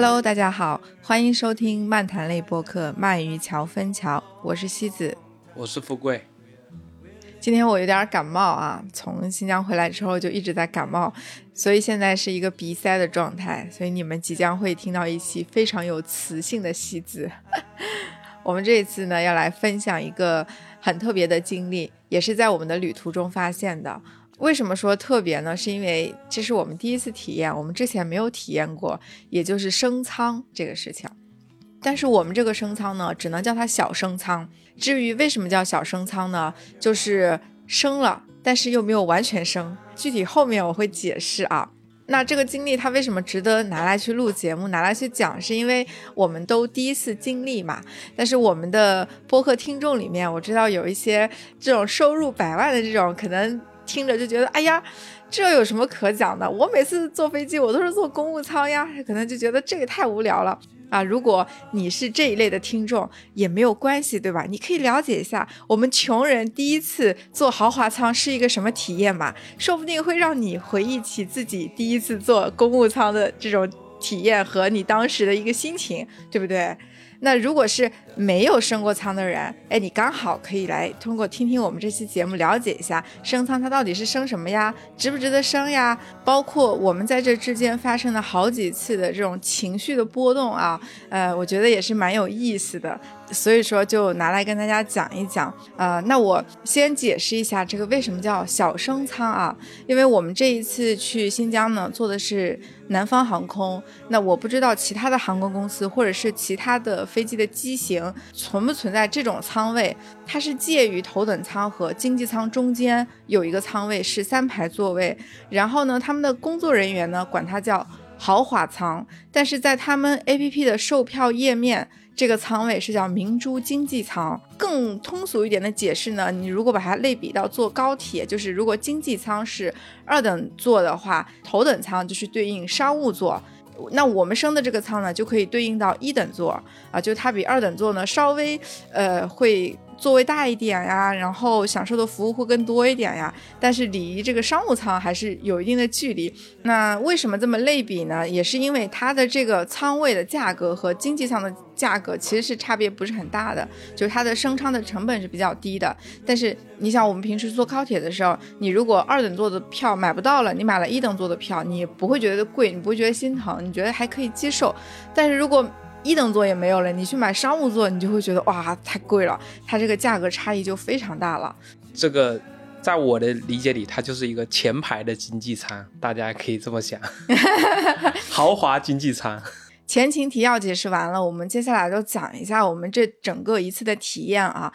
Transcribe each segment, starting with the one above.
Hello，大家好，欢迎收听漫谈类播客《鳗鱼桥分桥》，我是西子，我是富贵。今天我有点感冒啊，从新疆回来之后就一直在感冒，所以现在是一个鼻塞的状态，所以你们即将会听到一期非常有磁性的西子。我们这一次呢，要来分享一个很特别的经历，也是在我们的旅途中发现的。为什么说特别呢？是因为这是我们第一次体验，我们之前没有体验过，也就是升舱这个事情。但是我们这个升舱呢，只能叫它小升舱。至于为什么叫小升舱呢？就是升了，但是又没有完全升。具体后面我会解释啊。那这个经历它为什么值得拿来去录节目，拿来去讲？是因为我们都第一次经历嘛。但是我们的播客听众里面，我知道有一些这种收入百万的这种可能。听着就觉得，哎呀，这有什么可讲的？我每次坐飞机，我都是坐公务舱呀，可能就觉得这个太无聊了啊。如果你是这一类的听众，也没有关系，对吧？你可以了解一下我们穷人第一次坐豪华舱是一个什么体验嘛，说不定会让你回忆起自己第一次坐公务舱的这种体验和你当时的一个心情，对不对？那如果是没有升过舱的人，哎，你刚好可以来通过听听我们这期节目，了解一下升舱它到底是升什么呀，值不值得升呀？包括我们在这之间发生了好几次的这种情绪的波动啊，呃，我觉得也是蛮有意思的。所以说，就拿来跟大家讲一讲。呃，那我先解释一下这个为什么叫小升舱啊？因为我们这一次去新疆呢，坐的是南方航空。那我不知道其他的航空公司或者是其他的飞机的机型存不存在这种舱位，它是介于头等舱和经济舱中间有一个舱位，是三排座位。然后呢，他们的工作人员呢管它叫豪华舱，但是在他们 APP 的售票页面。这个仓位是叫明珠经济舱，更通俗一点的解释呢，你如果把它类比到坐高铁，就是如果经济舱是二等座的话，头等舱就是对应商务座，那我们升的这个舱呢，就可以对应到一等座啊，就它比二等座呢稍微呃会。座位大一点呀，然后享受的服务会更多一点呀，但是离这个商务舱还是有一定的距离。那为什么这么类比呢？也是因为它的这个舱位的价格和经济舱的价格其实是差别不是很大的，就是它的升舱的成本是比较低的。但是你想，我们平时坐高铁的时候，你如果二等座的票买不到了，你买了一等座的票，你不会觉得贵，你不会觉得心疼，你觉得还可以接受。但是如果一等座也没有了，你去买商务座，你就会觉得哇，太贵了，它这个价格差异就非常大了。这个在我的理解里，它就是一个前排的经济舱，大家可以这么想，豪华经济舱。前情提要解释完了，我们接下来就讲一下我们这整个一次的体验啊。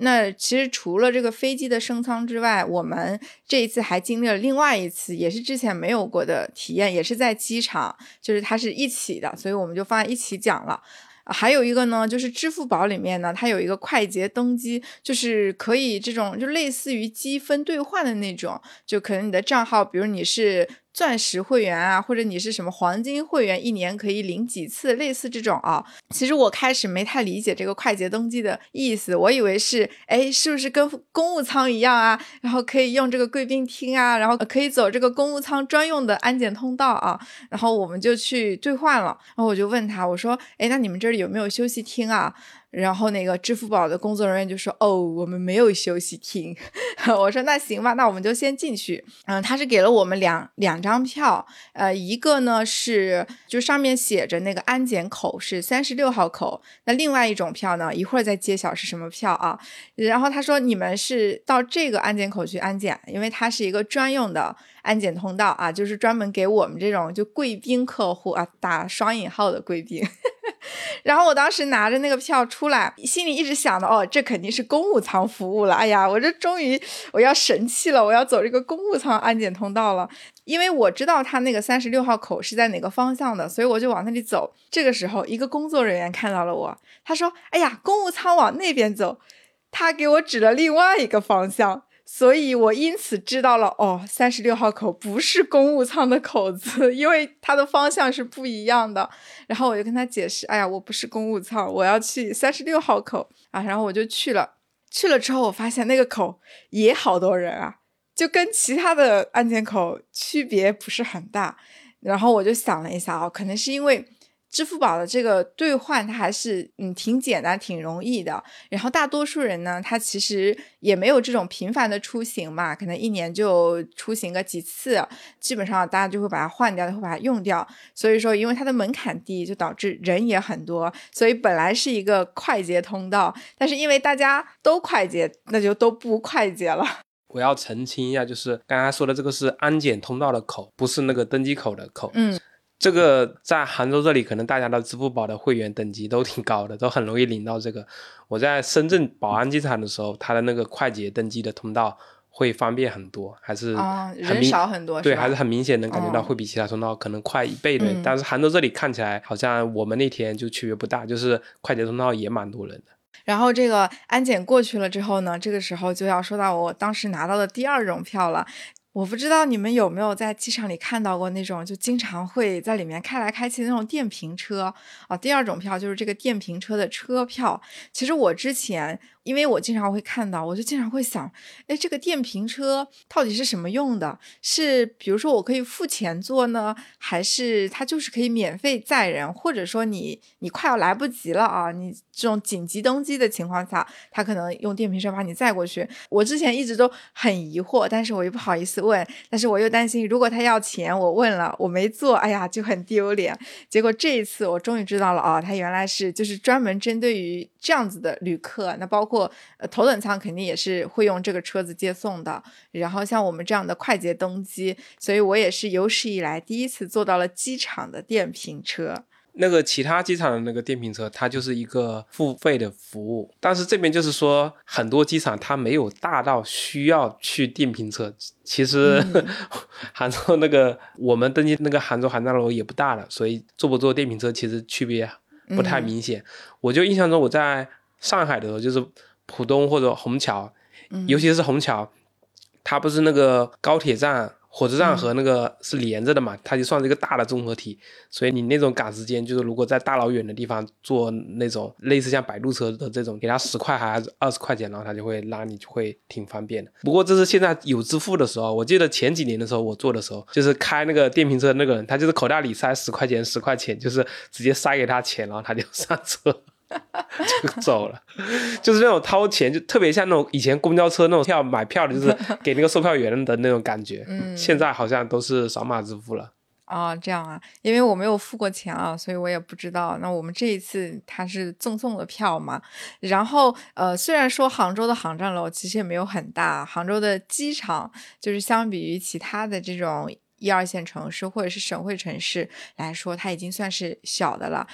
那其实除了这个飞机的升舱之外，我们这一次还经历了另外一次，也是之前没有过的体验，也是在机场，就是它是一起的，所以我们就放在一起讲了。还有一个呢，就是支付宝里面呢，它有一个快捷登机，就是可以这种就类似于积分兑换的那种，就可能你的账号，比如你是。钻石会员啊，或者你是什么黄金会员，一年可以领几次，类似这种啊。其实我开始没太理解这个快捷登机的意思，我以为是，哎，是不是跟公务舱一样啊？然后可以用这个贵宾厅啊，然后可以走这个公务舱专用的安检通道啊。然后我们就去兑换了，然后我就问他，我说，哎，那你们这里有没有休息厅啊？然后那个支付宝的工作人员就说：“哦，我们没有休息厅。”我说：“那行吧，那我们就先进去。”嗯，他是给了我们两两张票，呃，一个呢是就上面写着那个安检口是三十六号口，那另外一种票呢一会儿再揭晓是什么票啊。然后他说：“你们是到这个安检口去安检，因为它是一个专用的。”安检通道啊，就是专门给我们这种就贵宾客户啊打双引号的贵宾。然后我当时拿着那个票出来，心里一直想的哦，这肯定是公务舱服务了。哎呀，我这终于我要神气了，我要走这个公务舱安检通道了。因为我知道他那个三十六号口是在哪个方向的，所以我就往那里走。这个时候，一个工作人员看到了我，他说：“哎呀，公务舱往那边走。”他给我指了另外一个方向。所以我因此知道了，哦，三十六号口不是公务舱的口子，因为它的方向是不一样的。然后我就跟他解释，哎呀，我不是公务舱，我要去三十六号口啊。然后我就去了，去了之后我发现那个口也好多人啊，就跟其他的安检口区别不是很大。然后我就想了一下啊，可能是因为支付宝的这个兑换，它还是嗯挺简单、挺容易的。然后大多数人呢，他其实也没有这种频繁的出行嘛，可能一年就出行个几次，基本上大家就会把它换掉，会把它用掉。所以说，因为它的门槛低，就导致人也很多，所以本来是一个快捷通道，但是因为大家都快捷，那就都不快捷了。我要澄清一下，就是刚刚说的这个是安检通道的口，不是那个登机口的口。嗯。这个在杭州这里，可能大家的支付宝的会员等级都挺高的，都很容易领到这个。我在深圳宝安机场的时候，它的那个快捷登机的通道会方便很多，还是人少很多，对，还是很明显能感觉到会比其他通道可能快一倍的。但是杭州这里看起来好像我们那天就区别不大，就是快捷通道也蛮多人的。然后这个安检过去了之后呢，这个时候就要说到我当时拿到的第二种票了。我不知道你们有没有在机场里看到过那种就经常会在里面开来开去的那种电瓶车啊。第二种票就是这个电瓶车的车票。其实我之前。因为我经常会看到，我就经常会想，哎，这个电瓶车到底是什么用的？是比如说我可以付钱坐呢，还是它就是可以免费载人？或者说你你快要来不及了啊，你这种紧急登机的情况下，他可能用电瓶车把你载过去。我之前一直都很疑惑，但是我又不好意思问，但是我又担心如果他要钱，我问了我没坐，哎呀就很丢脸。结果这一次我终于知道了啊，他原来是就是专门针对于这样子的旅客，那包括。呃，头等舱肯定也是会用这个车子接送的。然后像我们这样的快捷登机，所以我也是有史以来第一次坐到了机场的电瓶车。那个其他机场的那个电瓶车，它就是一个付费的服务。但是这边就是说，很多机场它没有大到需要去电瓶车。其实 杭州那个我们登机那个杭州航站楼也不大了，所以坐不坐电瓶车其实区别不太明显。我就印象中我在上海的时候就是。浦东或者虹桥，尤其是虹桥，它不是那个高铁站、火车站和那个是连着的嘛？它就算是一个大的综合体，所以你那种赶时间，就是如果在大老远的地方坐那种类似像摆渡车的这种，给他十块还是二十块钱，然后他就会拉你，就会挺方便的。不过这是现在有支付的时候，我记得前几年的时候我坐的时候，就是开那个电瓶车那个人，他就是口袋里塞十块钱，十块钱就是直接塞给他钱，然后他就上车。就走了，就是那种掏钱，就特别像那种以前公交车那种票买票的，就是 给那个售票员的那种感觉。嗯，现在好像都是扫码支付了。哦，这样啊，因为我没有付过钱啊，所以我也不知道。那我们这一次它是赠送的票嘛？然后呃，虽然说杭州的航站楼其实也没有很大，杭州的机场就是相比于其他的这种一二线城市或者是省会城市来说，它已经算是小的了。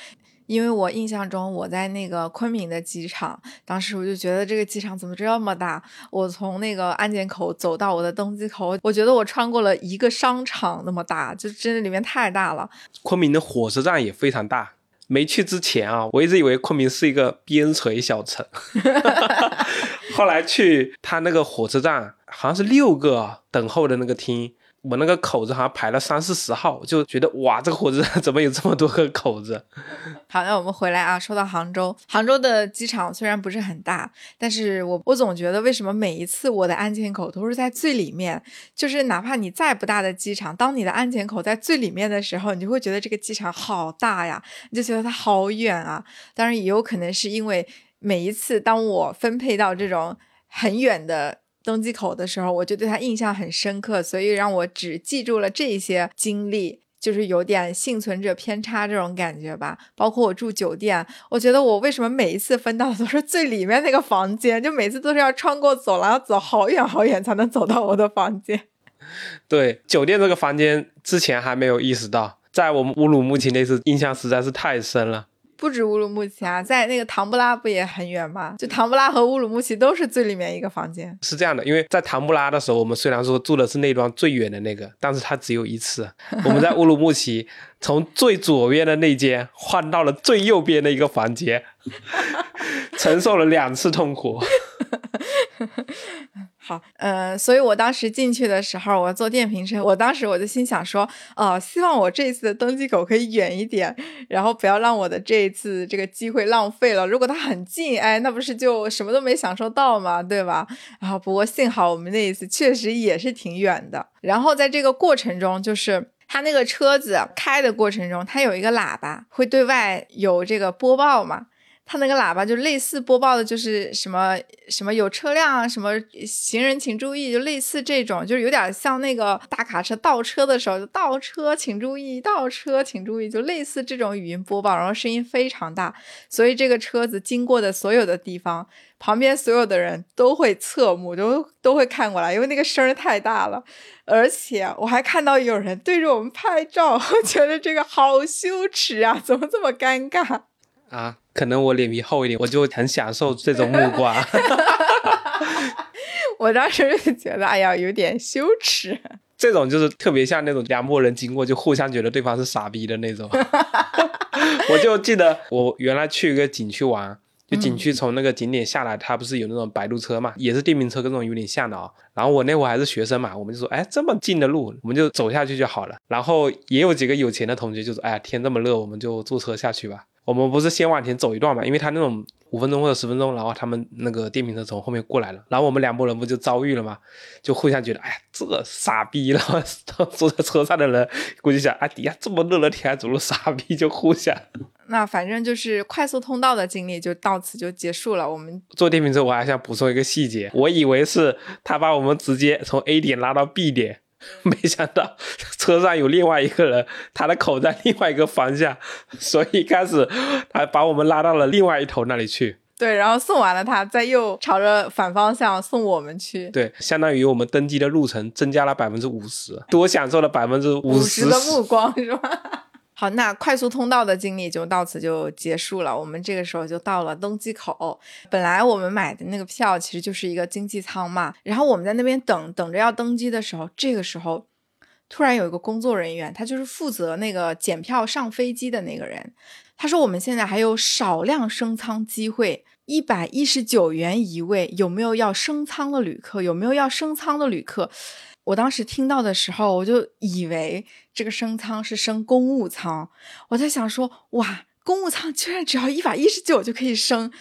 因为我印象中，我在那个昆明的机场，当时我就觉得这个机场怎么这么大？我从那个安检口走到我的登机口，我觉得我穿过了一个商场那么大，就真的里面太大了。昆明的火车站也非常大。没去之前啊，我一直以为昆明是一个边陲小城，后来去他那个火车站，好像是六个等候的那个厅。我那个口子好像排了三四十号，就觉得哇，这个火车站 怎么有这么多个口子？好，那我们回来啊，说到杭州，杭州的机场虽然不是很大，但是我我总觉得为什么每一次我的安检口都是在最里面？就是哪怕你再不大的机场，当你的安检口在最里面的时候，你就会觉得这个机场好大呀，你就觉得它好远啊。当然也有可能是因为每一次当我分配到这种很远的。登机口的时候，我就对他印象很深刻，所以让我只记住了这些经历，就是有点幸存者偏差这种感觉吧。包括我住酒店，我觉得我为什么每一次分到的都是最里面那个房间，就每次都是要穿过走廊，要走好远好远才能走到我的房间。对，酒店这个房间之前还没有意识到，在我们乌鲁木齐那次印象实在是太深了。不止乌鲁木齐啊，在那个唐布拉不也很远吗？就唐布拉和乌鲁木齐都是最里面一个房间。是这样的，因为在唐布拉的时候，我们虽然说住的是那端最远的那个，但是它只有一次。我们在乌鲁木齐从最左边的那间换到了最右边的一个房间，承受了两次痛苦。好，呃，所以我当时进去的时候，我坐电瓶车，我当时我就心想说，哦，希望我这一次的登机口可以远一点，然后不要让我的这一次这个机会浪费了。如果它很近，哎，那不是就什么都没享受到嘛，对吧？然后不过幸好我们那一次确实也是挺远的。然后在这个过程中，就是。它那个车子开的过程中，它有一个喇叭会对外有这个播报嘛。它那个喇叭就类似播报的，就是什么什么有车辆，什么行人请注意，就类似这种，就是有点像那个大卡车倒车的时候，就倒车请注意，倒车请注意，就类似这种语音播报，然后声音非常大，所以这个车子经过的所有的地方，旁边所有的人都会侧目，都都会看过来，因为那个声太大了，而且我还看到有人对着我们拍照，我觉得这个好羞耻啊，怎么这么尴尬？啊，可能我脸皮厚一点，我就很享受这种目光。我当时就觉得，哎呀，有点羞耻。这种就是特别像那种两拨人经过就互相觉得对方是傻逼的那种。我就记得我原来去一个景区玩，就景区从那个景点下来，它不是有那种摆渡车嘛，也是电瓶车，跟这种有点像的啊。然后我那会还是学生嘛，我们就说，哎，这么近的路，我们就走下去就好了。然后也有几个有钱的同学就说，哎呀，天这么热，我们就坐车下去吧。我们不是先往前走一段嘛，因为他那种五分钟或者十分钟，然后他们那个电瓶车从后面过来了，然后我们两拨人不就遭遇了嘛，就互相觉得，哎呀，这个傻逼，然 后坐在车上的人估计想，哎，底下这么热的天还走路，傻逼就互相。那反正就是快速通道的经历就到此就结束了。我们坐电瓶车，我还想补充一个细节，我以为是他把我们直接从 A 点拉到 B 点。没想到车上有另外一个人，他的口在另外一个方向，所以开始他把我们拉到了另外一头那里去。对，然后送完了他，再又朝着反方向送我们去。对，相当于我们登机的路程增加了百分之五十，多享受了百分之五十的目光，是吧？好，那快速通道的经历就到此就结束了。我们这个时候就到了登机口。本来我们买的那个票其实就是一个经济舱嘛。然后我们在那边等等着要登机的时候，这个时候突然有一个工作人员，他就是负责那个检票上飞机的那个人。他说：“我们现在还有少量升舱机会，一百一十九元一位，有没有要升舱的旅客？有没有要升舱的旅客？”我当时听到的时候，我就以为这个升舱是升公务舱。我在想说，哇，公务舱居然只要一百一十九就可以升，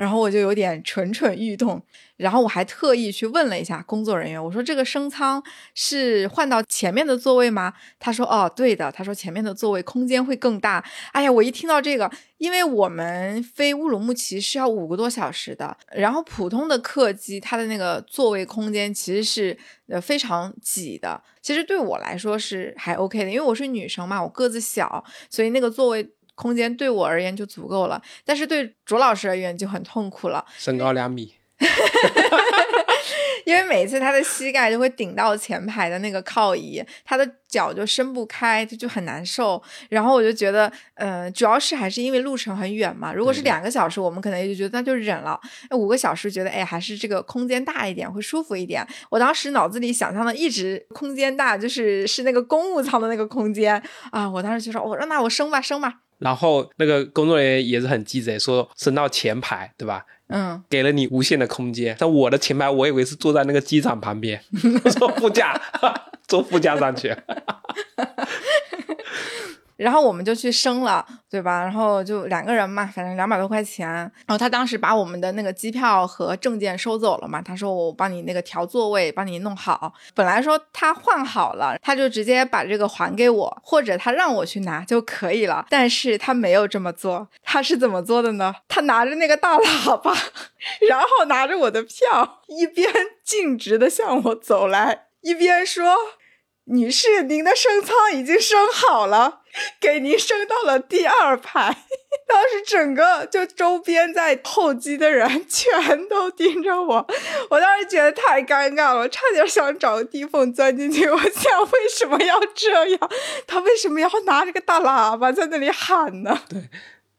然后我就有点蠢蠢欲动。然后我还特意去问了一下工作人员，我说这个升舱是换到前面的座位吗？他说哦，对的。他说前面的座位空间会更大。哎呀，我一听到这个，因为我们飞乌鲁木齐是要五个多小时的，然后普通的客机它的那个座位空间其实是呃非常挤的。其实对我来说是还 OK 的，因为我是女生嘛，我个子小，所以那个座位空间对我而言就足够了。但是对卓老师而言就很痛苦了，身高两米。因为每次他的膝盖就会顶到前排的那个靠椅，他的脚就伸不开，就就很难受。然后我就觉得，呃，主要是还是因为路程很远嘛。如果是两个小时，我们可能也就觉得那就忍了。那五个小时，觉得哎，还是这个空间大一点会舒服一点。我当时脑子里想象的一直空间大，就是是那个公务舱的那个空间啊。我当时就说，我说那我升吧，升吧。然后那个工作人员也是很鸡贼，说升到前排，对吧？嗯，给了你无限的空间。但我的前排，我以为是坐在那个机长旁边，坐副驾，坐副驾上去。然后我们就去升了，对吧？然后就两个人嘛，反正两百多块钱。然后他当时把我们的那个机票和证件收走了嘛，他说我帮你那个调座位，帮你弄好。本来说他换好了，他就直接把这个还给我，或者他让我去拿就可以了。但是他没有这么做，他是怎么做的呢？他拿着那个大喇叭，然后拿着我的票，一边径直的向我走来，一边说。女士，您的升舱已经升好了，给您升到了第二排。当时整个就周边在候机的人全都盯着我，我当时觉得太尴尬了，我差点想找个地缝钻进去。我想，为什么要这样？他为什么要拿着个大喇叭在那里喊呢？对。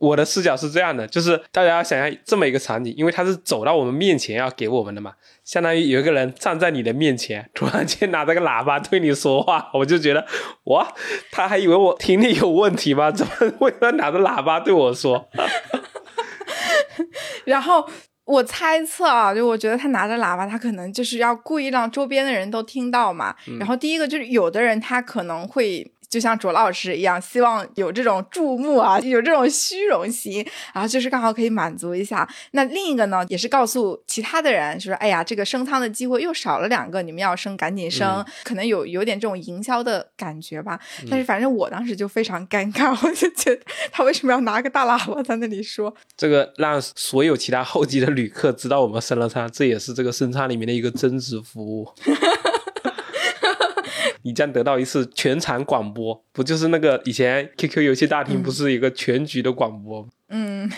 我的视角是这样的，就是大家要想象这么一个场景，因为他是走到我们面前要给我们的嘛，相当于有一个人站在你的面前，突然间拿着个喇叭对你说话，我就觉得哇，他还以为我听力有问题吗？怎么为什么拿着喇叭对我说？然后我猜测啊，就我觉得他拿着喇叭，他可能就是要故意让周边的人都听到嘛。然后第一个就是有的人他可能会。就像卓老师一样，希望有这种注目啊，有这种虚荣心，然后就是刚好可以满足一下。那另一个呢，也是告诉其他的人，就说哎呀，这个升舱的机会又少了两个，你们要升赶紧升，可能有有点这种营销的感觉吧。但是反正我当时就非常尴尬，我就觉得他为什么要拿个大喇叭在那里说？这个让所有其他候机的旅客知道我们升了舱，这也是这个升舱里面的一个增值服务。你将得到一次全场广播，不就是那个以前 QQ 游戏大厅不是一个全局的广播？嗯，嗯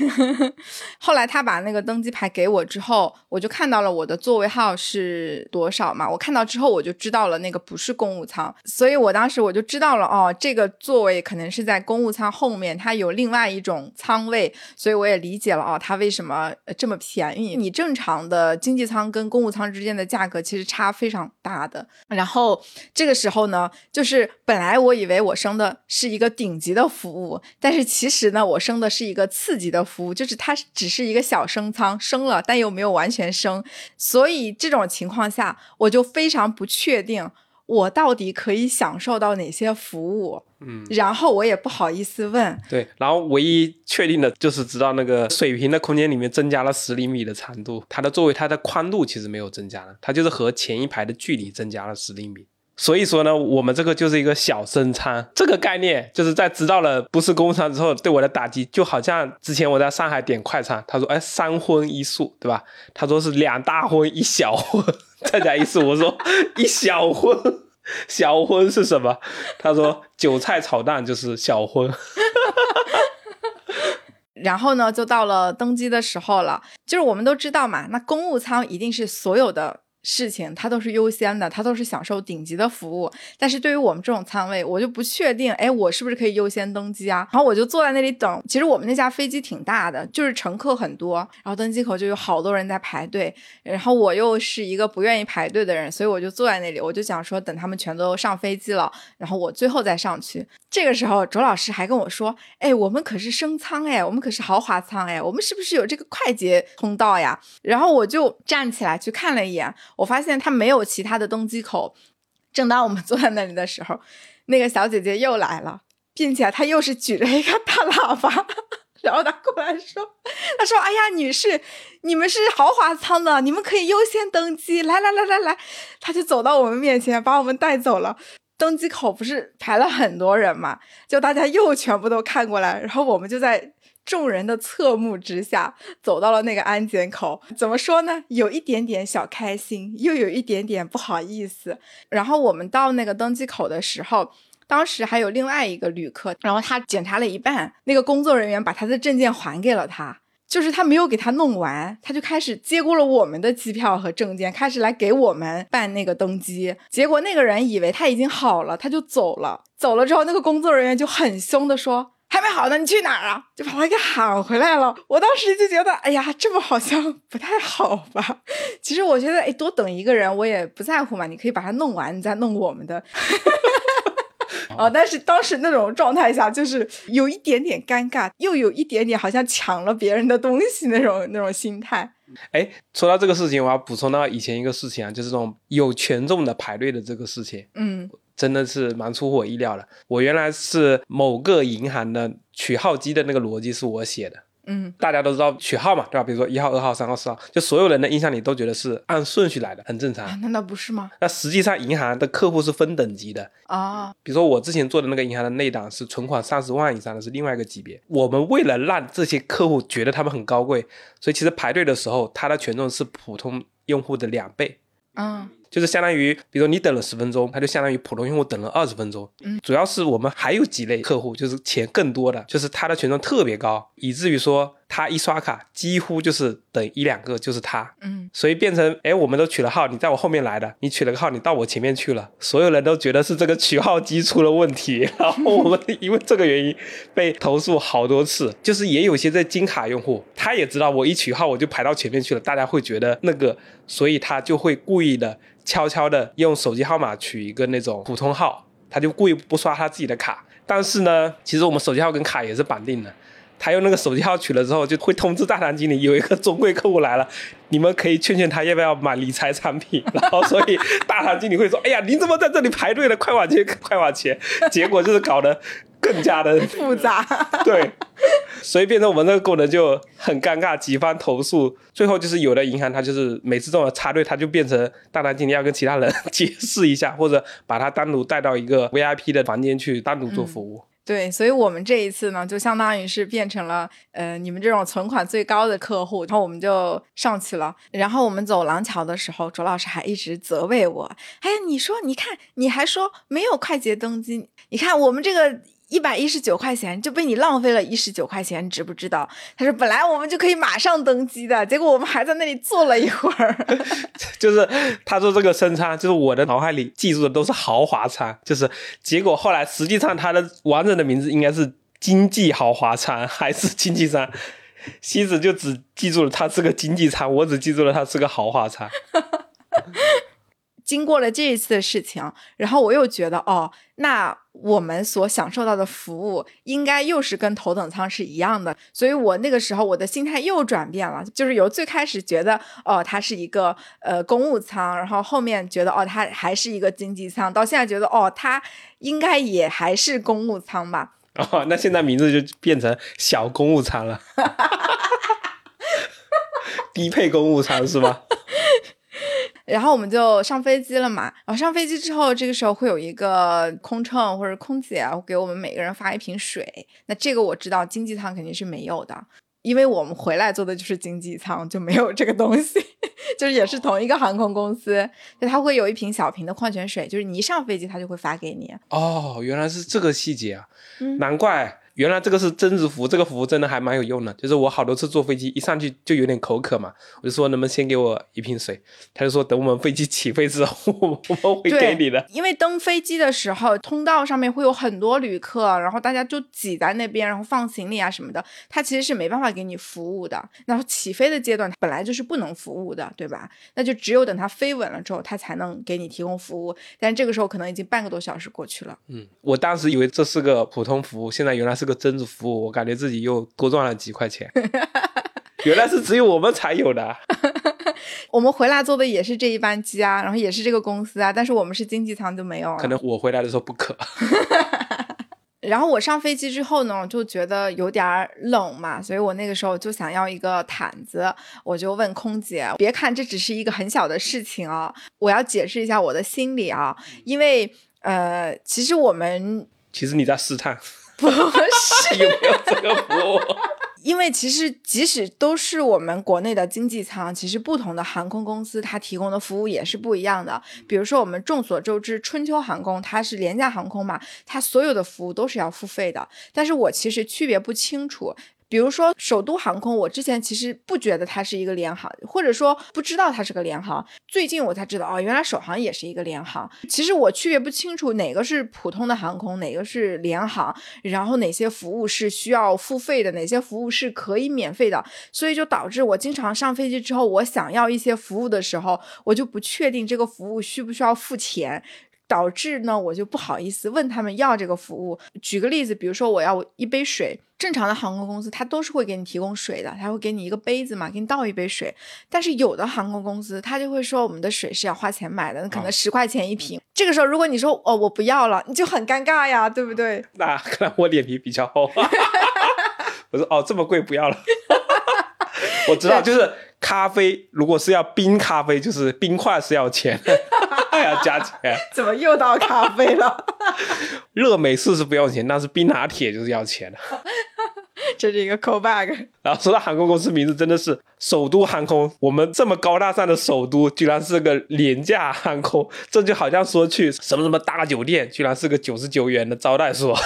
后来他把那个登机牌给我之后，我就看到了我的座位号是多少嘛。我看到之后，我就知道了那个不是公务舱，所以我当时我就知道了哦，这个座位可能是在公务舱后面，它有另外一种舱位，所以我也理解了哦，它为什么这么便宜。你正常的经济舱跟公务舱之间的价格其实差非常大的。然后这个时候呢，就是本来我以为我升的是一个顶级的服务，但是其实呢，我升的是一个。刺激的服务就是它只是一个小升舱升了，但又没有完全升，所以这种情况下我就非常不确定我到底可以享受到哪些服务。嗯，然后我也不好意思问。对，然后唯一确定的就是知道那个水平的空间里面增加了十厘米的长度，它的座位它的宽度其实没有增加了，它就是和前一排的距离增加了十厘米。所以说呢，我们这个就是一个小升舱，这个概念就是在知道了不是公务舱之后，对我的打击就好像之前我在上海点快餐，他说哎三荤一素，对吧？他说是两大荤一小荤，再加一素，我说一小荤，小荤是什么？他说韭菜炒蛋就是小荤。然后呢，就到了登机的时候了，就是我们都知道嘛，那公务舱一定是所有的。事情它都是优先的，它都是享受顶级的服务。但是对于我们这种舱位，我就不确定，哎，我是不是可以优先登机啊？然后我就坐在那里等。其实我们那架飞机挺大的，就是乘客很多，然后登机口就有好多人在排队。然后我又是一个不愿意排队的人，所以我就坐在那里，我就想说等他们全都上飞机了，然后我最后再上去。这个时候，卓老师还跟我说，哎，我们可是升舱哎，我们可是豪华舱哎，我们是不是有这个快捷通道呀？然后我就站起来去看了一眼。我发现他没有其他的登机口。正当我们 坐在那里的时候，那个小姐姐又来了，并且她又是举着一个大喇叭，然后她过来说：“她说，哎呀，女士，你们是豪华舱的，你们可以优先登机。来来来来来，她就走到我们面前，把我们带走了。登机口不是排了很多人嘛，就大家又全部都看过来，然后我们就在。”众人的侧目之下，走到了那个安检口。怎么说呢？有一点点小开心，又有一点点不好意思。然后我们到那个登机口的时候，当时还有另外一个旅客，然后他检查了一半，那个工作人员把他的证件还给了他，就是他没有给他弄完，他就开始接过了我们的机票和证件，开始来给我们办那个登机。结果那个人以为他已经好了，他就走了。走了之后，那个工作人员就很凶的说。还没好呢，你去哪儿啊？就把他给喊回来了。我当时就觉得，哎呀，这么好像不太好吧？其实我觉得，哎，多等一个人我也不在乎嘛。你可以把它弄完，你再弄我们的。啊！但是当时那种状态下，就是有一点点尴尬，又有一点点好像抢了别人的东西那种 那种心态。哎，说到这个事情，我要补充到以前一个事情啊，就是这种有权重的排队的这个事情。嗯。真的是蛮出乎我意料的。我原来是某个银行的取号机的那个逻辑是我写的。嗯，大家都知道取号嘛，对吧？比如说一号、二号、三号、四号，就所有人的印象里都觉得是按顺序来的，很正常。难道不是吗？那实际上银行的客户是分等级的啊。比如说我之前做的那个银行的内档是存款三十万以上的是另外一个级别。我们为了让这些客户觉得他们很高贵，所以其实排队的时候，它的权重是普通用户的两倍。嗯。就是相当于，比如说你等了十分钟，它就相当于普通用户等了二十分钟。嗯，主要是我们还有几类客户，就是钱更多的，就是他的权重特别高，以至于说。他一刷卡，几乎就是等一两个就是他，嗯，所以变成，哎，我们都取了号，你在我后面来的，你取了个号，你到我前面去了，所有人都觉得是这个取号机出了问题，然后我们因为这个原因被投诉好多次，就是也有些在金卡用户，他也知道我一取号我就排到前面去了，大家会觉得那个，所以他就会故意的悄悄的用手机号码取一个那种普通号，他就故意不刷他自己的卡，但是呢，其实我们手机号跟卡也是绑定的。他用那个手机号取了之后，就会通知大堂经理有一个中贵客户来了，你们可以劝劝他要不要买理财产品。然后所以大堂经理会说：“哎呀，您怎么在这里排队了？快往前，快往前！”结果就是搞得更加的复杂。对，所以变成我们那个功能就很尴尬，几番投诉，最后就是有的银行它就是每次这种插队，它就变成大堂经理要跟其他人解释一下，或者把他单独带到一个 VIP 的房间去单独做服务。对，所以我们这一次呢，就相当于是变成了呃你们这种存款最高的客户，然后我们就上去了。然后我们走廊桥的时候，卓老师还一直责备我：“哎，你说，你看，你还说没有快捷登机，你看我们这个。”一百一十九块钱就被你浪费了一十九块钱，你知不知道？他说本来我们就可以马上登机的，结果我们还在那里坐了一会儿。就是他说这个升舱，就是我的脑海里记住的都是豪华舱，就是结果后来实际上它的完整的名字应该是经济豪华舱还是经济舱？西子就只记住了它是个经济舱，我只记住了它是个豪华舱。经过了这一次的事情，然后我又觉得，哦，那我们所享受到的服务应该又是跟头等舱是一样的，所以我那个时候我的心态又转变了，就是由最开始觉得，哦，它是一个呃公务舱，然后后面觉得，哦，它还是一个经济舱，到现在觉得，哦，它应该也还是公务舱吧。哦，那现在名字就变成小公务舱了，低配公务舱是吧？然后我们就上飞机了嘛。然后上飞机之后，这个时候会有一个空乘或者空姐给我们每个人发一瓶水。那这个我知道，经济舱肯定是没有的，因为我们回来坐的就是经济舱，就没有这个东西。就是也是同一个航空公司，就它会有一瓶小瓶的矿泉水，就是你一上飞机，它就会发给你。哦，原来是这个细节啊，难怪。原来这个是增值服务，这个服务真的还蛮有用的。就是我好多次坐飞机，一上去就有点口渴嘛，我就说能不能先给我一瓶水？他就说等我们飞机起飞之后，我们会给你的。因为登飞机的时候，通道上面会有很多旅客，然后大家就挤在那边，然后放行李啊什么的，他其实是没办法给你服务的。然后起飞的阶段本来就是不能服务的，对吧？那就只有等它飞稳了之后，他才能给你提供服务。但这个时候可能已经半个多小时过去了。嗯，我当时以为这是个普通服务，现在原来是个增值服务。我感觉自己又多赚了几块钱，原来是只有我们才有的。我们回来坐的也是这一班机啊，然后也是这个公司啊，但是我们是经济舱就没有。可能我回来的时候不渴。然后我上飞机之后呢，就觉得有点冷嘛，所以我那个时候就想要一个毯子，我就问空姐，别看这只是一个很小的事情啊，我要解释一下我的心理啊，因为呃，其实我们其实你在试探。不 是有没有这个服务？因为其实即使都是我们国内的经济舱，其实不同的航空公司它提供的服务也是不一样的。比如说我们众所周知，春秋航空它是廉价航空嘛，它所有的服务都是要付费的。但是我其实区别不清楚。比如说首都航空，我之前其实不觉得它是一个联航，或者说不知道它是个联航。最近我才知道，哦，原来首航也是一个联航。其实我区别不清楚哪个是普通的航空，哪个是联航，然后哪些服务是需要付费的，哪些服务是可以免费的。所以就导致我经常上飞机之后，我想要一些服务的时候，我就不确定这个服务需不需要付钱。导致呢，我就不好意思问他们要这个服务。举个例子，比如说我要一杯水，正常的航空公司它都是会给你提供水的，他会给你一个杯子嘛，给你倒一杯水。但是有的航空公司他就会说，我们的水是要花钱买的，可能十块钱一瓶。这个时候如果你说哦我不要了，你就很尴尬呀，对不对？那看来我脸皮比较厚。我说哦这么贵不要了。我知道，就是咖啡，如果是要冰咖啡，就是冰块是要钱，还要加钱。怎么又到咖啡了？热美式是不要钱，但是冰拿铁就是要钱的。这是一个 callback。然后说到航空公司名字，真的是首都航空。我们这么高大上的首都，居然是个廉价航空，这就好像说去什么什么大酒店，居然是个九十九元的招待所。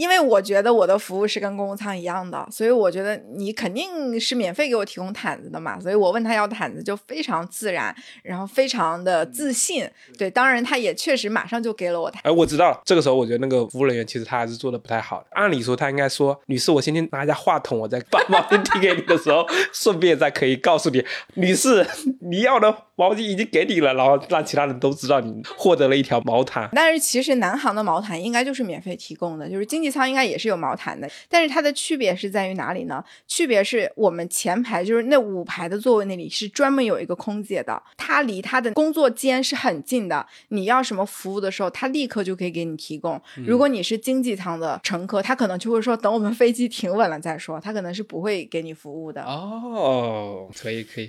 因为我觉得我的服务是跟公务舱一样的，所以我觉得你肯定是免费给我提供毯子的嘛，所以我问他要毯子就非常自然，然后非常的自信。对，当然他也确实马上就给了我毯。哎，我知道了，这个时候我觉得那个服务人员其实他还是做的不太好的。按理说他应该说：“女士，我先去拿一下话筒，我再把毛巾递给你的时候，顺便再可以告诉你，女士，你要的毛巾已经给你了，然后让其他人都知道你获得了一条毛毯。但是其实南航的毛毯应该就是免费提供的，就是经济舱应该也是有毛毯的。但是它的区别是在于哪里呢？区别是我们前排就是那五排的座位那里是专门有一个空姐的，她离她的工作间是很近的。你要什么服务的时候，她立刻就可以给你提供。如果你是经济舱的乘客，她可能就会说等我们飞机停稳了再说，她可能是不会给你服务的。哦，可以可以，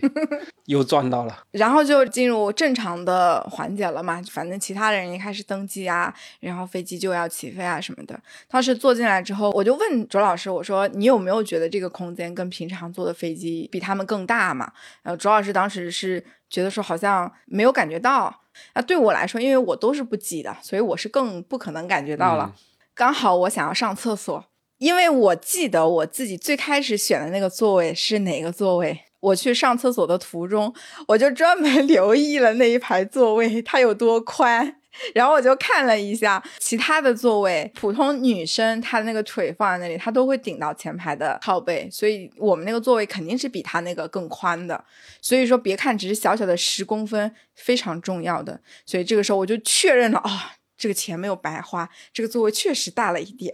又赚到了。然后就进入正常的环节了嘛，反正其他的人一开始登机啊，然后飞机就要起飞啊什么的。当时坐进来之后，我就问卓老师，我说你有没有觉得这个空间跟平常坐的飞机比他们更大嘛？然后卓老师当时是觉得说好像没有感觉到。那对我来说，因为我都是不挤的，所以我是更不可能感觉到了。刚好我想要上厕所，因为我记得我自己最开始选的那个座位是哪个座位。我去上厕所的途中，我就专门 留意了那一排座位它有多宽，然后我就看了一下其他的座位，普通女生她那个腿放在那里，她都会顶到前排的靠背，所以我们那个座位肯定是比她那个更宽的。所以说，别看只是小小的十公分，非常重要的。所以这个时候我就确认了啊，这个钱没有白花，这个座位确实大了一点。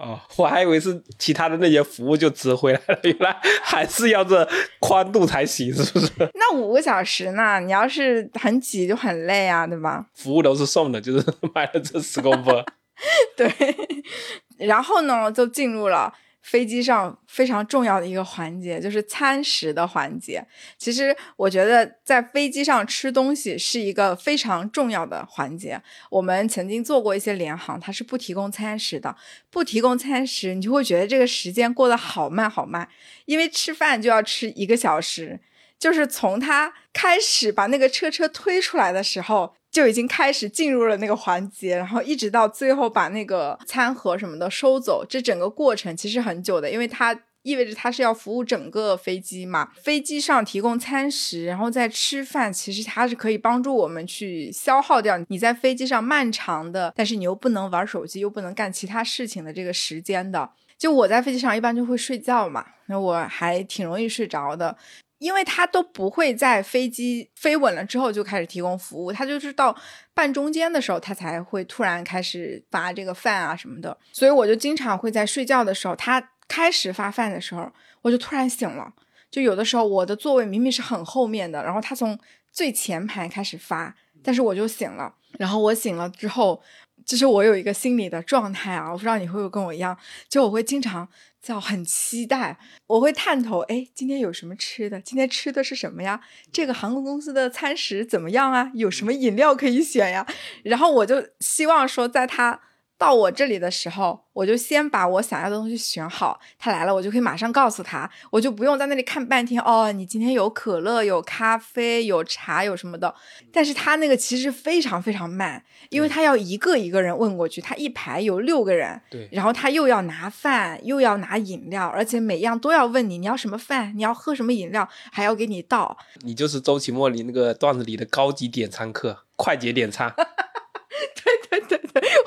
哦，我还以为是其他的那些服务就值回来了，原来还是要这宽度才行，是不是？那五个小时呢？你要是很挤就很累啊，对吧？服务都是送的，就是买了这十公分。对，然后呢，就进入了。飞机上非常重要的一个环节就是餐食的环节。其实我觉得在飞机上吃东西是一个非常重要的环节。我们曾经做过一些联航，它是不提供餐食的。不提供餐食，你就会觉得这个时间过得好慢好慢，因为吃饭就要吃一个小时，就是从他开始把那个车车推出来的时候。就已经开始进入了那个环节，然后一直到最后把那个餐盒什么的收走，这整个过程其实很久的，因为它意味着它是要服务整个飞机嘛。飞机上提供餐食，然后再吃饭，其实它是可以帮助我们去消耗掉你在飞机上漫长的，但是你又不能玩手机，又不能干其他事情的这个时间的。就我在飞机上一般就会睡觉嘛，那我还挺容易睡着的。因为他都不会在飞机飞稳了之后就开始提供服务，他就是到半中间的时候，他才会突然开始发这个饭啊什么的。所以我就经常会在睡觉的时候，他开始发饭的时候，我就突然醒了。就有的时候我的座位明明是很后面的，然后他从最前排开始发，但是我就醒了。然后我醒了之后，就是我有一个心理的状态啊，我不知道你会不会跟我一样，就我会经常。叫很期待，我会探头，哎，今天有什么吃的？今天吃的是什么呀？这个航空公司的餐食怎么样啊？有什么饮料可以选呀？然后我就希望说，在他。到我这里的时候，我就先把我想要的东西选好。他来了，我就可以马上告诉他，我就不用在那里看半天。哦，你今天有可乐、有咖啡、有茶、有什么的。但是他那个其实非常非常慢，因为他要一个一个人问过去。他一排有六个人，对，然后他又要拿饭，又要拿饮料，而且每样都要问你，你要什么饭，你要喝什么饮料，还要给你倒。你就是周奇墨里那个段子里的高级点餐客，快捷点餐。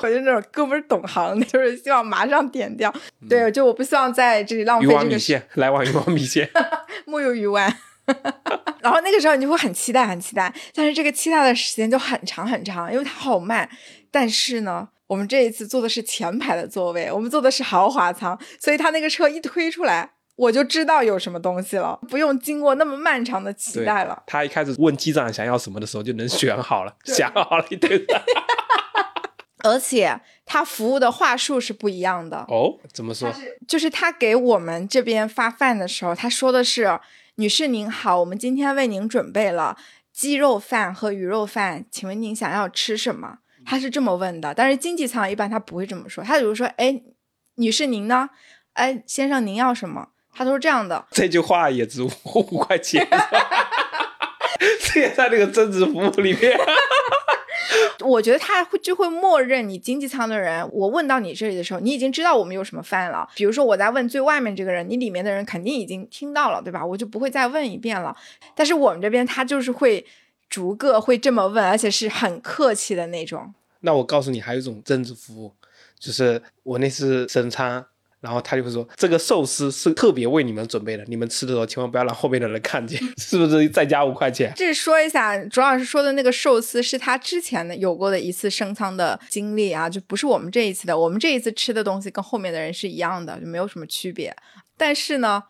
我就那种哥们儿懂行的，就是希望马上点掉。对，就我不希望在这里浪费这个米。线，来碗鱼丸米线，木有鱼丸。然后那个时候你就会很期待，很期待，但是这个期待的时间就很长很长，因为它好慢。但是呢，我们这一次坐的是前排的座位，我们坐的是豪华舱，所以他那个车一推出来。我就知道有什么东西了，不用经过那么漫长的期待了。他一开始问机长想要什么的时候，就能选好了，想好了一堆。而且他服务的话术是不一样的哦。怎么说？就是他给我们这边发饭的时候，他说的是：“女士您好，我们今天为您准备了鸡肉饭和鱼肉饭，请问您想要吃什么？”他是这么问的。但是经济舱一般他不会这么说，他比如说：“哎，女士您呢？哎，先生您要什么？” 他都是这样的，这句话也值五五块钱，这也在这个增值服务里面。我觉得他会就会默认你经济舱的人，我问到你这里的时候，你已经知道我们有什么饭了。比如说我在问最外面这个人，你里面的人肯定已经听到了，对吧？我就不会再问一遍了。但是我们这边他就是会逐个会这么问，而且是很客气的那种。那我告诉你，还有一种增值服务，就是我那次升舱。然后他就会说这个寿司是特别为你们准备的，你们吃的时候千万不要让后面的人看见，是不是再加五块钱？这说一下，卓老师说的那个寿司是他之前的有过的一次升舱的经历啊，就不是我们这一次的。我们这一次吃的东西跟后面的人是一样的，就没有什么区别。但是呢。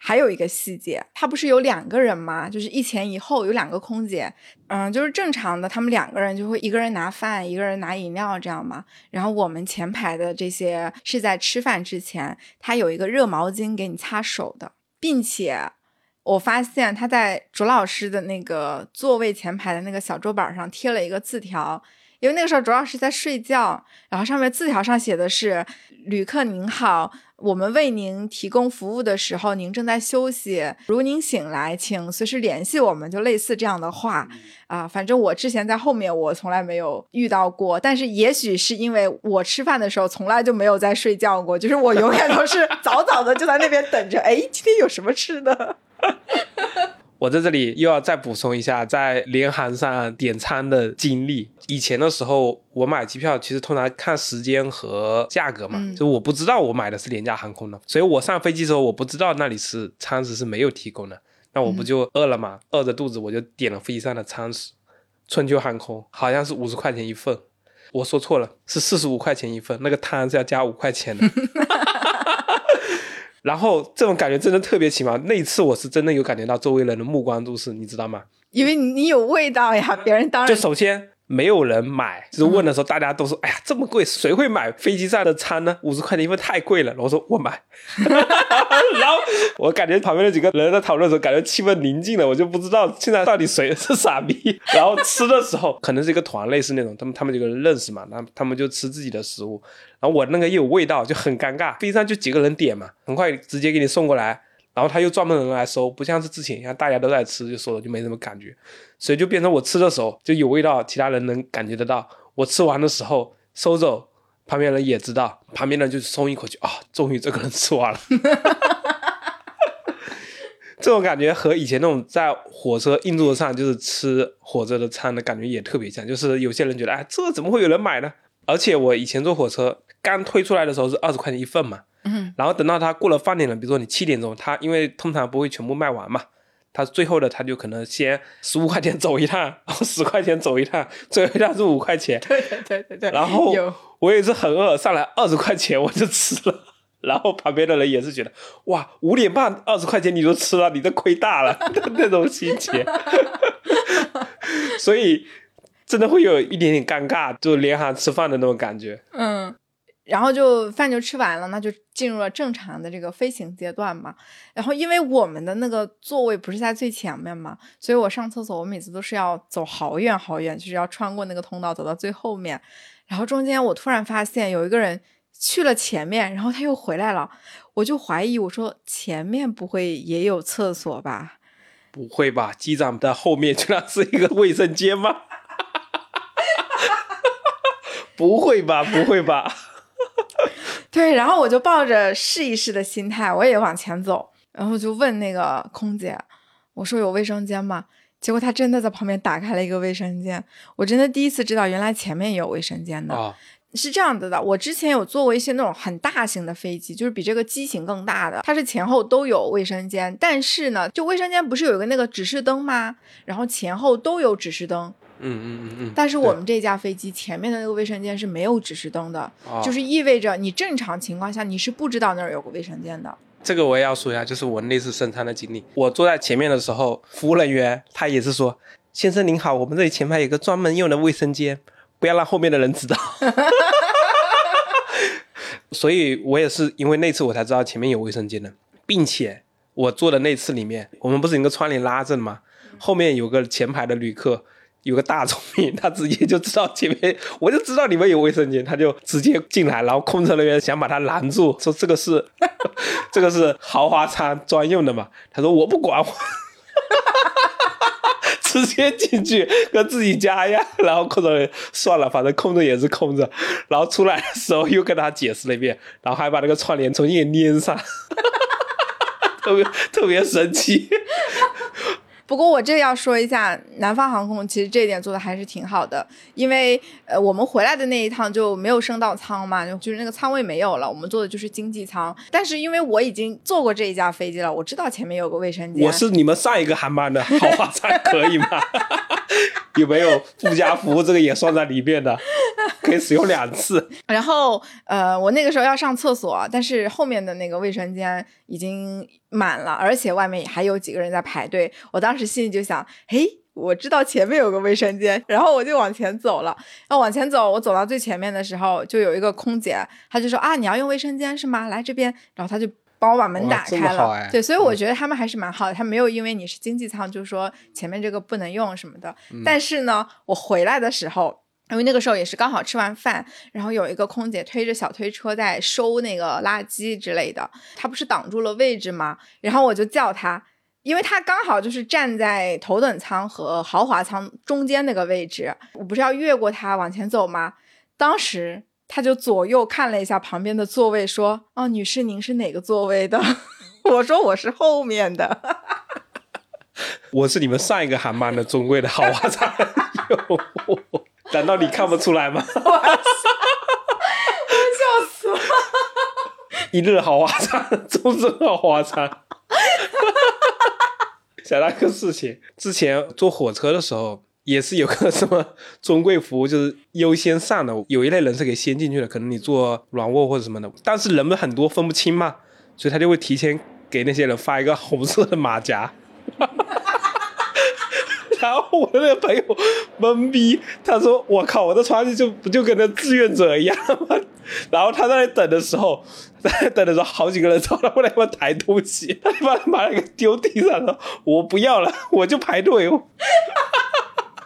还有一个细节，他不是有两个人吗？就是一前一后有两个空姐，嗯，就是正常的，他们两个人就会一个人拿饭，一个人拿饮料这样嘛。然后我们前排的这些是在吃饭之前，他有一个热毛巾给你擦手的，并且我发现他在卓老师的那个座位前排的那个小桌板上贴了一个字条，因为那个时候主要是在睡觉，然后上面字条上写的是：“旅客您好。”我们为您提供服务的时候，您正在休息。如您醒来，请随时联系我们，就类似这样的话啊。反正我之前在后面，我从来没有遇到过。但是也许是因为我吃饭的时候从来就没有在睡觉过，就是我永远都是 早早的就在那边等着。哎，今天有什么吃的？我在这里又要再补充一下，在联航上点餐的经历。以前的时候，我买机票其实通常看时间和价格嘛，就我不知道我买的是廉价航空的，所以我上飞机的时候我不知道那里是餐食是没有提供的，那我不就饿了嘛，饿着肚子我就点了飞机上的餐食。春秋航空好像是五十块钱一份，我说错了，是四十五块钱一份，那个汤是要加五块钱的。然后这种感觉真的特别奇妙。那一次我是真的有感觉到周围人的目光注视，你知道吗？因为你有味道呀，别人当然就首先。没有人买，就是问的时候，大家都说：“哎呀，这么贵，谁会买飞机上的餐呢？五十块钱一份太贵了。”我说：“我买。”然后我感觉旁边那几个人在讨论的时候，感觉气氛宁静了，我就不知道现在到底谁是傻逼。然后吃的时候，可能是一个团，类似那种，他们他们几个人认识嘛，那他们就吃自己的食物。然后我那个又有味道，就很尴尬。飞机上就几个人点嘛，很快直接给你送过来。然后他又专门人来收，不像是之前，像大家都在吃，就收了就没什么感觉，所以就变成我吃的时候就有味道，其他人能感觉得到。我吃完的时候收走，旁边人也知道，旁边人就松一口气啊，终于这个人吃完了。这种感觉和以前那种在火车硬座上就是吃火车的餐的感觉也特别像，就是有些人觉得哎，这怎么会有人买呢？而且我以前坐火车刚推出来的时候是二十块钱一份嘛。嗯，然后等到他过了饭点了，比如说你七点钟，他因为通常不会全部卖完嘛，他最后的他就可能先十五块钱走一趟，然 后十块钱走一趟，最后一趟是五块钱。对对对对。然后我也是很饿，上来二十块钱我就吃了，然后旁边的人也是觉得哇，五点半二十块钱你都吃了，你这亏大了 那种心情。所以真的会有一点点尴尬，就连行吃饭的那种感觉。嗯。然后就饭就吃完了，那就进入了正常的这个飞行阶段嘛。然后因为我们的那个座位不是在最前面嘛，所以我上厕所我每次都是要走好远好远，就是要穿过那个通道走到最后面。然后中间我突然发现有一个人去了前面，然后他又回来了，我就怀疑我说前面不会也有厕所吧？不会吧？机长的后面居然是一个卫生间吗？哈哈哈不会吧？不会吧？对，然后我就抱着试一试的心态，我也往前走，然后就问那个空姐，我说有卫生间吗？结果她真的在旁边打开了一个卫生间，我真的第一次知道原来前面也有卫生间的。是这样子的，我之前有坐过一些那种很大型的飞机，就是比这个机型更大的，它是前后都有卫生间，但是呢，就卫生间不是有一个那个指示灯吗？然后前后都有指示灯。嗯嗯嗯嗯，但是我们这架飞机前面的那个卫生间是没有指示灯的，就是意味着你正常情况下你是不知道那儿有个卫生间的。这个我也要说一下，就是我那次升舱的经历。我坐在前面的时候，服务人员他也是说：“先生您好，我们这里前排有个专门用的卫生间，不要让后面的人知道。”所以，我也是因为那次我才知道前面有卫生间的，并且我坐的那次里面，我们不是有个窗帘拉着的吗？后面有个前排的旅客。有个大聪明，他直接就知道前面，我就知道里面有卫生间，他就直接进来，然后空乘人员想把他拦住，说这个是 这个是豪华舱专用的嘛？他说我不管，我 直接进去跟自己家一样。然后空乘算了，反正空着也是空着。然后出来的时候又跟他解释了一遍，然后还把那个窗帘重新给粘上，特别特别神奇。不过我这个要说一下，南方航空其实这一点做的还是挺好的，因为呃我们回来的那一趟就没有升到舱嘛，就就是那个舱位没有了，我们坐的就是经济舱。但是因为我已经坐过这一架飞机了，我知道前面有个卫生间。我是你们上一个航班的豪华舱，可以吗？有没有附加服务？这个也算在里面的，可以使用两次。然后呃，我那个时候要上厕所，但是后面的那个卫生间已经满了，而且外面还有几个人在排队。我当时心里就想，嘿，我知道前面有个卫生间，然后我就往前走了。要往前走，我走到最前面的时候，就有一个空姐，她就说啊，你要用卫生间是吗？来这边，然后她就。帮我把门打开了，对，所以我觉得他们还是蛮好的，他没有因为你是经济舱，就说前面这个不能用什么的。但是呢，我回来的时候，因为那个时候也是刚好吃完饭，然后有一个空姐推着小推车在收那个垃圾之类的，她不是挡住了位置吗？然后我就叫她，因为她刚好就是站在头等舱和豪华舱中间那个位置，我不是要越过她往前走吗？当时。她就左右看了一下旁边的座位，说：“哦，女士，您是哪个座位的？” 我说：“我是后面的。”我是你们上一个航班的尊贵的豪华舱。难道你看不出来吗？我笑死了！一日好华舱，终身好华舱。想到一个事情，之前坐火车的时候。也是有个什么尊贵服务，就是优先上的，有一类人是可以先进去的，可能你坐软卧或者什么的，但是人们很多分不清嘛，所以他就会提前给那些人发一个红色的马甲。然后我的那个朋友懵逼，他说：“我靠，我这穿上去就不就跟那志愿者一样吗？”然后他在那等的时候，在等的时候，好几个人朝他过来要抬东西，他就把把那个丢地上了，我不要了，我就排队。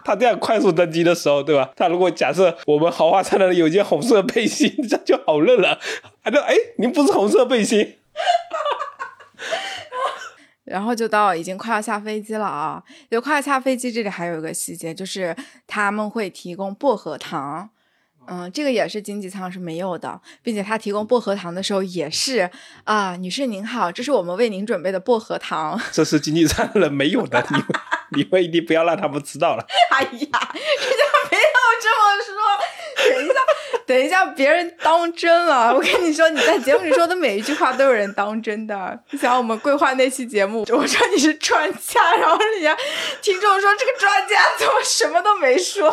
他这样快速登机的时候，对吧？他如果假设我们豪华舱的人有件红色背心，这样就好认了。他说：“哎，您不是红色背心。”然后就到已经快要下飞机了啊！就快要下飞机，这里还有一个细节，就是他们会提供薄荷糖。嗯，这个也是经济舱是没有的，并且他提供薄荷糖的时候也是啊，女士您好，这是我们为您准备的薄荷糖。这是经济舱人没有的，你们 你们一定不要让他们知道了。哎呀，人家没有这么说。等一下，等一下，别人当真了。我跟你说，你在节目里说的每一句话都有人当真的。你想我们规划那期节目，我说你是专家，然后人家听众说这个专家怎么什么都没说。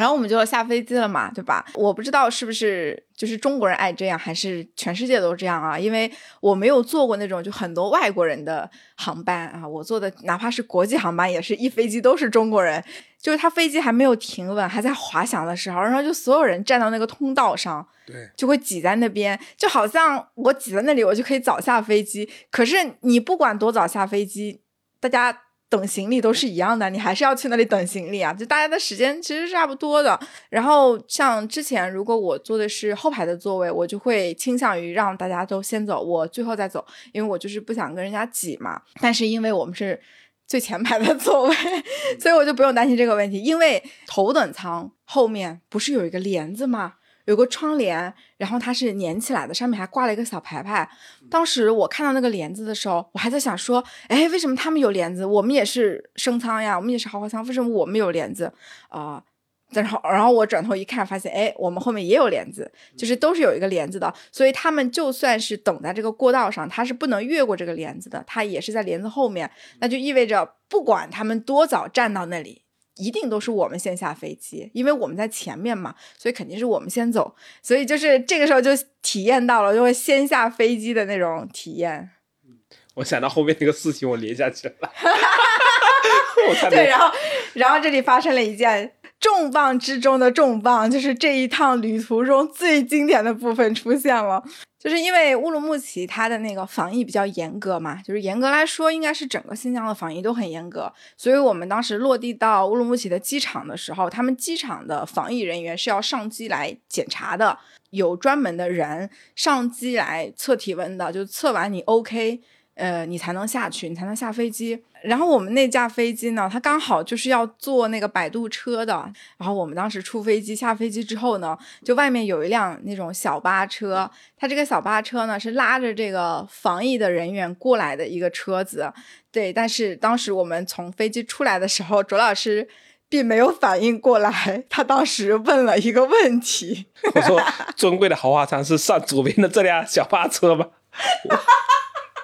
然后我们就要下飞机了嘛，对吧？我不知道是不是就是中国人爱这样，还是全世界都这样啊？因为我没有坐过那种就很多外国人的航班啊，我坐的哪怕是国际航班，也是一飞机都是中国人。就是他飞机还没有停稳，还在滑翔的时候，然后就所有人站到那个通道上，对，就会挤在那边，就好像我挤在那里，我就可以早下飞机。可是你不管多早下飞机，大家。等行李都是一样的，你还是要去那里等行李啊！就大家的时间其实是差不多的。然后像之前，如果我坐的是后排的座位，我就会倾向于让大家都先走，我最后再走，因为我就是不想跟人家挤嘛。但是因为我们是最前排的座位，所以我就不用担心这个问题。因为头等舱后面不是有一个帘子吗？有个窗帘，然后它是粘起来的，上面还挂了一个小牌牌。当时我看到那个帘子的时候，我还在想说，哎，为什么他们有帘子，我们也是升舱呀，我们也是豪华舱，为什么我们有帘子啊？然后，然后我转头一看，发现，哎，我们后面也有帘子，就是都是有一个帘子的。所以他们就算是等在这个过道上，他是不能越过这个帘子的，他也是在帘子后面。那就意味着，不管他们多早站到那里。一定都是我们先下飞机，因为我们在前面嘛，所以肯定是我们先走。所以就是这个时候就体验到了，就会先下飞机的那种体验。我想到后面那个事情，我连下去了。对，然后，然后这里发生了一件重磅之中的重磅，就是这一趟旅途中最经典的部分出现了。就是因为乌鲁木齐它的那个防疫比较严格嘛，就是严格来说应该是整个新疆的防疫都很严格，所以我们当时落地到乌鲁木齐的机场的时候，他们机场的防疫人员是要上机来检查的，有专门的人上机来测体温的，就测完你 OK。呃，你才能下去，你才能下飞机。然后我们那架飞机呢，它刚好就是要坐那个摆渡车的。然后我们当时出飞机下飞机之后呢，就外面有一辆那种小巴车，它这个小巴车呢是拉着这个防疫的人员过来的一个车子。对，但是当时我们从飞机出来的时候，卓老师并没有反应过来，他当时问了一个问题，我说：“尊贵的豪华舱是上左边的这辆小巴车吗？”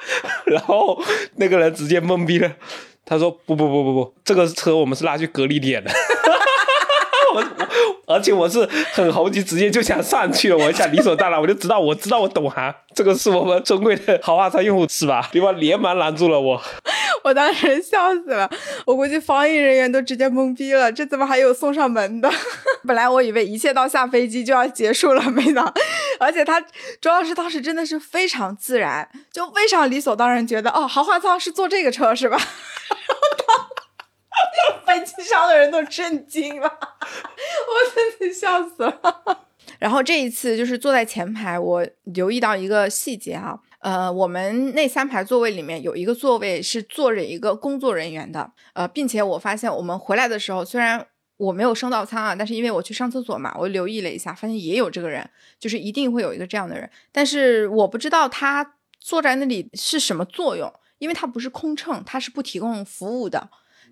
然后那个人直接懵逼了，他说：“不不不不不，这个车我们是拉去隔离点的。”我而且我是很猴急，直接就想上去了。我一下理所当然，我就知道，我知道我懂行，这个是我们尊贵的豪华车用户是吧？对方？连忙拦住了我。我当时笑死了，我估计防疫人员都直接懵逼了，这怎么还有送上门的？本来我以为一切到下飞机就要结束了，没想到，而且他周老师当时真的是非常自然，就非常理所当然，觉得哦，豪华舱是坐这个车是吧？然后他飞机上的人都震惊了，我真的笑死了。然后这一次就是坐在前排，我留意到一个细节啊，呃，我们那三排座位里面有一个座位是坐着一个工作人员的，呃，并且我发现我们回来的时候，虽然我没有升到舱啊，但是因为我去上厕所嘛，我留意了一下，发现也有这个人，就是一定会有一个这样的人，但是我不知道他坐在那里是什么作用，因为他不是空乘，他是不提供服务的。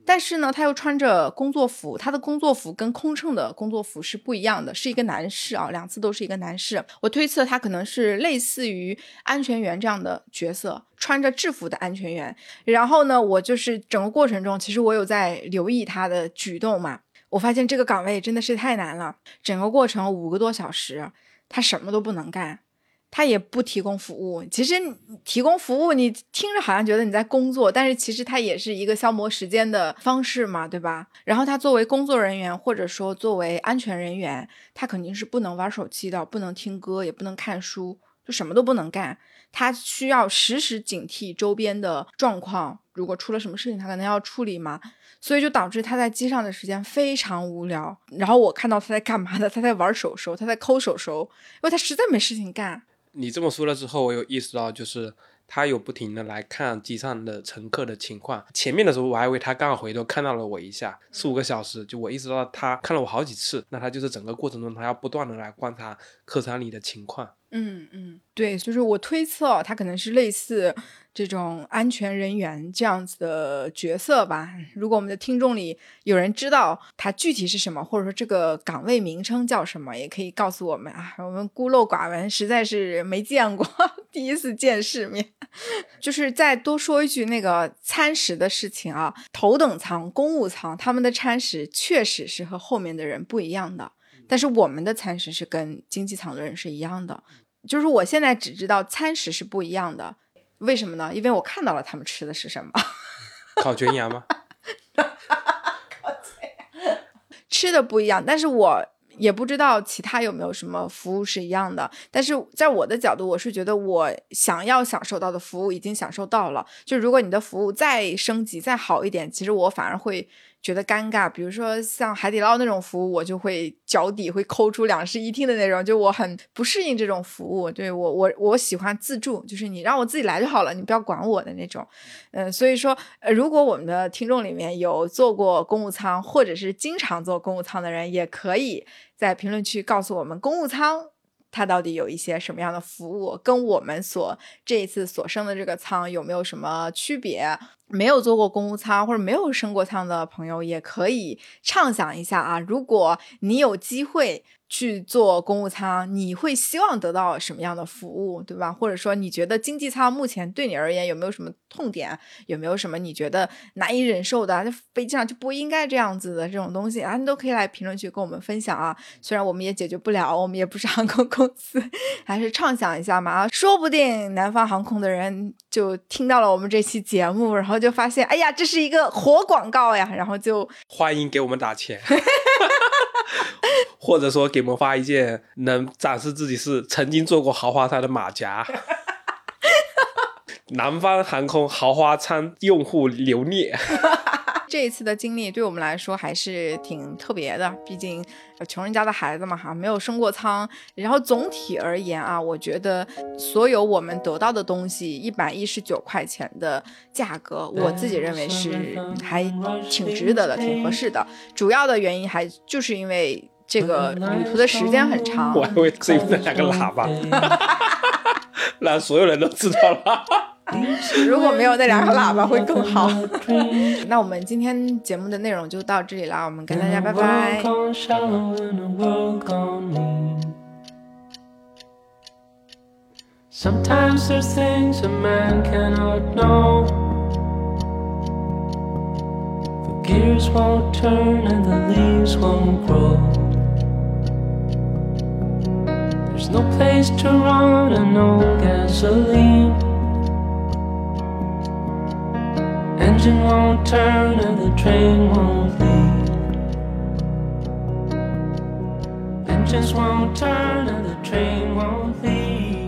但是呢，他又穿着工作服，他的工作服跟空乘的工作服是不一样的，是一个男士啊，两次都是一个男士。我推测他可能是类似于安全员这样的角色，穿着制服的安全员。然后呢，我就是整个过程中，其实我有在留意他的举动嘛，我发现这个岗位真的是太难了，整个过程五个多小时，他什么都不能干。他也不提供服务，其实提供服务，你听着好像觉得你在工作，但是其实它也是一个消磨时间的方式嘛，对吧？然后他作为工作人员，或者说作为安全人员，他肯定是不能玩手机的，不能听歌，也不能看书，就什么都不能干。他需要时时警惕周边的状况，如果出了什么事情，他可能要处理嘛。所以就导致他在机上的时间非常无聊。然后我看到他在干嘛呢？他在玩手手，他在抠手手，因为他实在没事情干。你这么说了之后，我有意识到，就是他有不停的来看机上的乘客的情况。前面的时候，我还以为他刚好回头看到了我一下，四五个小时，就我意识到他看了我好几次。那他就是整个过程中，他要不断的来观察客舱里的情况。嗯嗯，对，就是我推测他可能是类似。这种安全人员这样子的角色吧，如果我们的听众里有人知道它具体是什么，或者说这个岗位名称叫什么，也可以告诉我们啊。我们孤陋寡闻，实在是没见过，第一次见世面。就是再多说一句那个餐食的事情啊，头等舱、公务舱他们的餐食确实是和后面的人不一样的，但是我们的餐食是跟经济舱的人是一样的。就是我现在只知道餐食是不一样的。为什么呢？因为我看到了他们吃的是什么，烤全羊吗？吃的不一样，但是我也不知道其他有没有什么服务是一样的。但是在我的角度，我是觉得我想要享受到的服务已经享受到了。就如果你的服务再升级再好一点，其实我反而会。觉得尴尬，比如说像海底捞那种服务，我就会脚底会抠出两室一厅的那种，就我很不适应这种服务。对我，我我喜欢自助，就是你让我自己来就好了，你不要管我的那种。嗯，所以说，呃，如果我们的听众里面有坐过公务舱，或者是经常坐公务舱的人，也可以在评论区告诉我们，公务舱它到底有一些什么样的服务，跟我们所这一次所升的这个仓有没有什么区别。没有做过公务舱或者没有升过舱的朋友，也可以畅想一下啊！如果你有机会。去做公务舱，你会希望得到什么样的服务，对吧？或者说，你觉得经济舱目前对你而言有没有什么痛点？有没有什么你觉得难以忍受的？飞机上就不应该这样子的这种东西啊，你都可以来评论区跟我们分享啊。虽然我们也解决不了，我们也不是航空公司，还是畅想一下嘛啊。说不定南方航空的人就听到了我们这期节目，然后就发现，哎呀，这是一个活广告呀，然后就欢迎给我们打钱。或者说给我们发一件能展示自己是曾经坐过豪华餐的马甲，南方航空豪华餐用户留念。这一次的经历对我们来说还是挺特别的，毕竟穷人家的孩子嘛，哈，没有升过舱。然后总体而言啊，我觉得所有我们得到的东西，一百一十九块钱的价格，我自己认为是还挺值得的，挺合适的。主要的原因还就是因为这个旅途的时间很长。我还会这那两个喇叭 让所有人都知道了。如果没有那两个喇叭会更好。那我们今天节目的内容就到这里了，我们跟大家拜拜。Sometimes there's things a man cannot know. The gears won't turn and the leaves won't grow. There's no place to run and no gasoline. Engine won't turn and the train won't leave. Engines won't turn and the train won't leave.